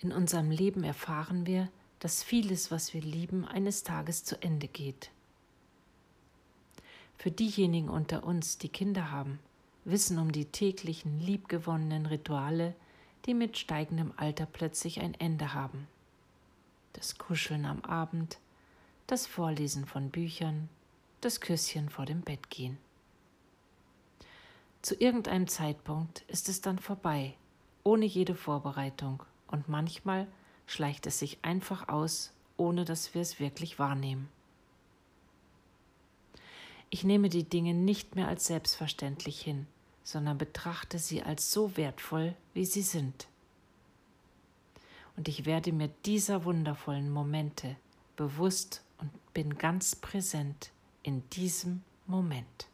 In unserem Leben erfahren wir, dass vieles, was wir lieben, eines Tages zu Ende geht. Für diejenigen unter uns, die Kinder haben, wissen um die täglichen liebgewonnenen Rituale, die mit steigendem Alter plötzlich ein Ende haben. Das Kuscheln am Abend, das Vorlesen von Büchern, das Küsschen vor dem Bettgehen. Zu irgendeinem Zeitpunkt ist es dann vorbei, ohne jede Vorbereitung, und manchmal schleicht es sich einfach aus, ohne dass wir es wirklich wahrnehmen. Ich nehme die Dinge nicht mehr als selbstverständlich hin, sondern betrachte sie als so wertvoll, wie sie sind. Und ich werde mir dieser wundervollen Momente bewusst und bin ganz präsent in diesem Moment.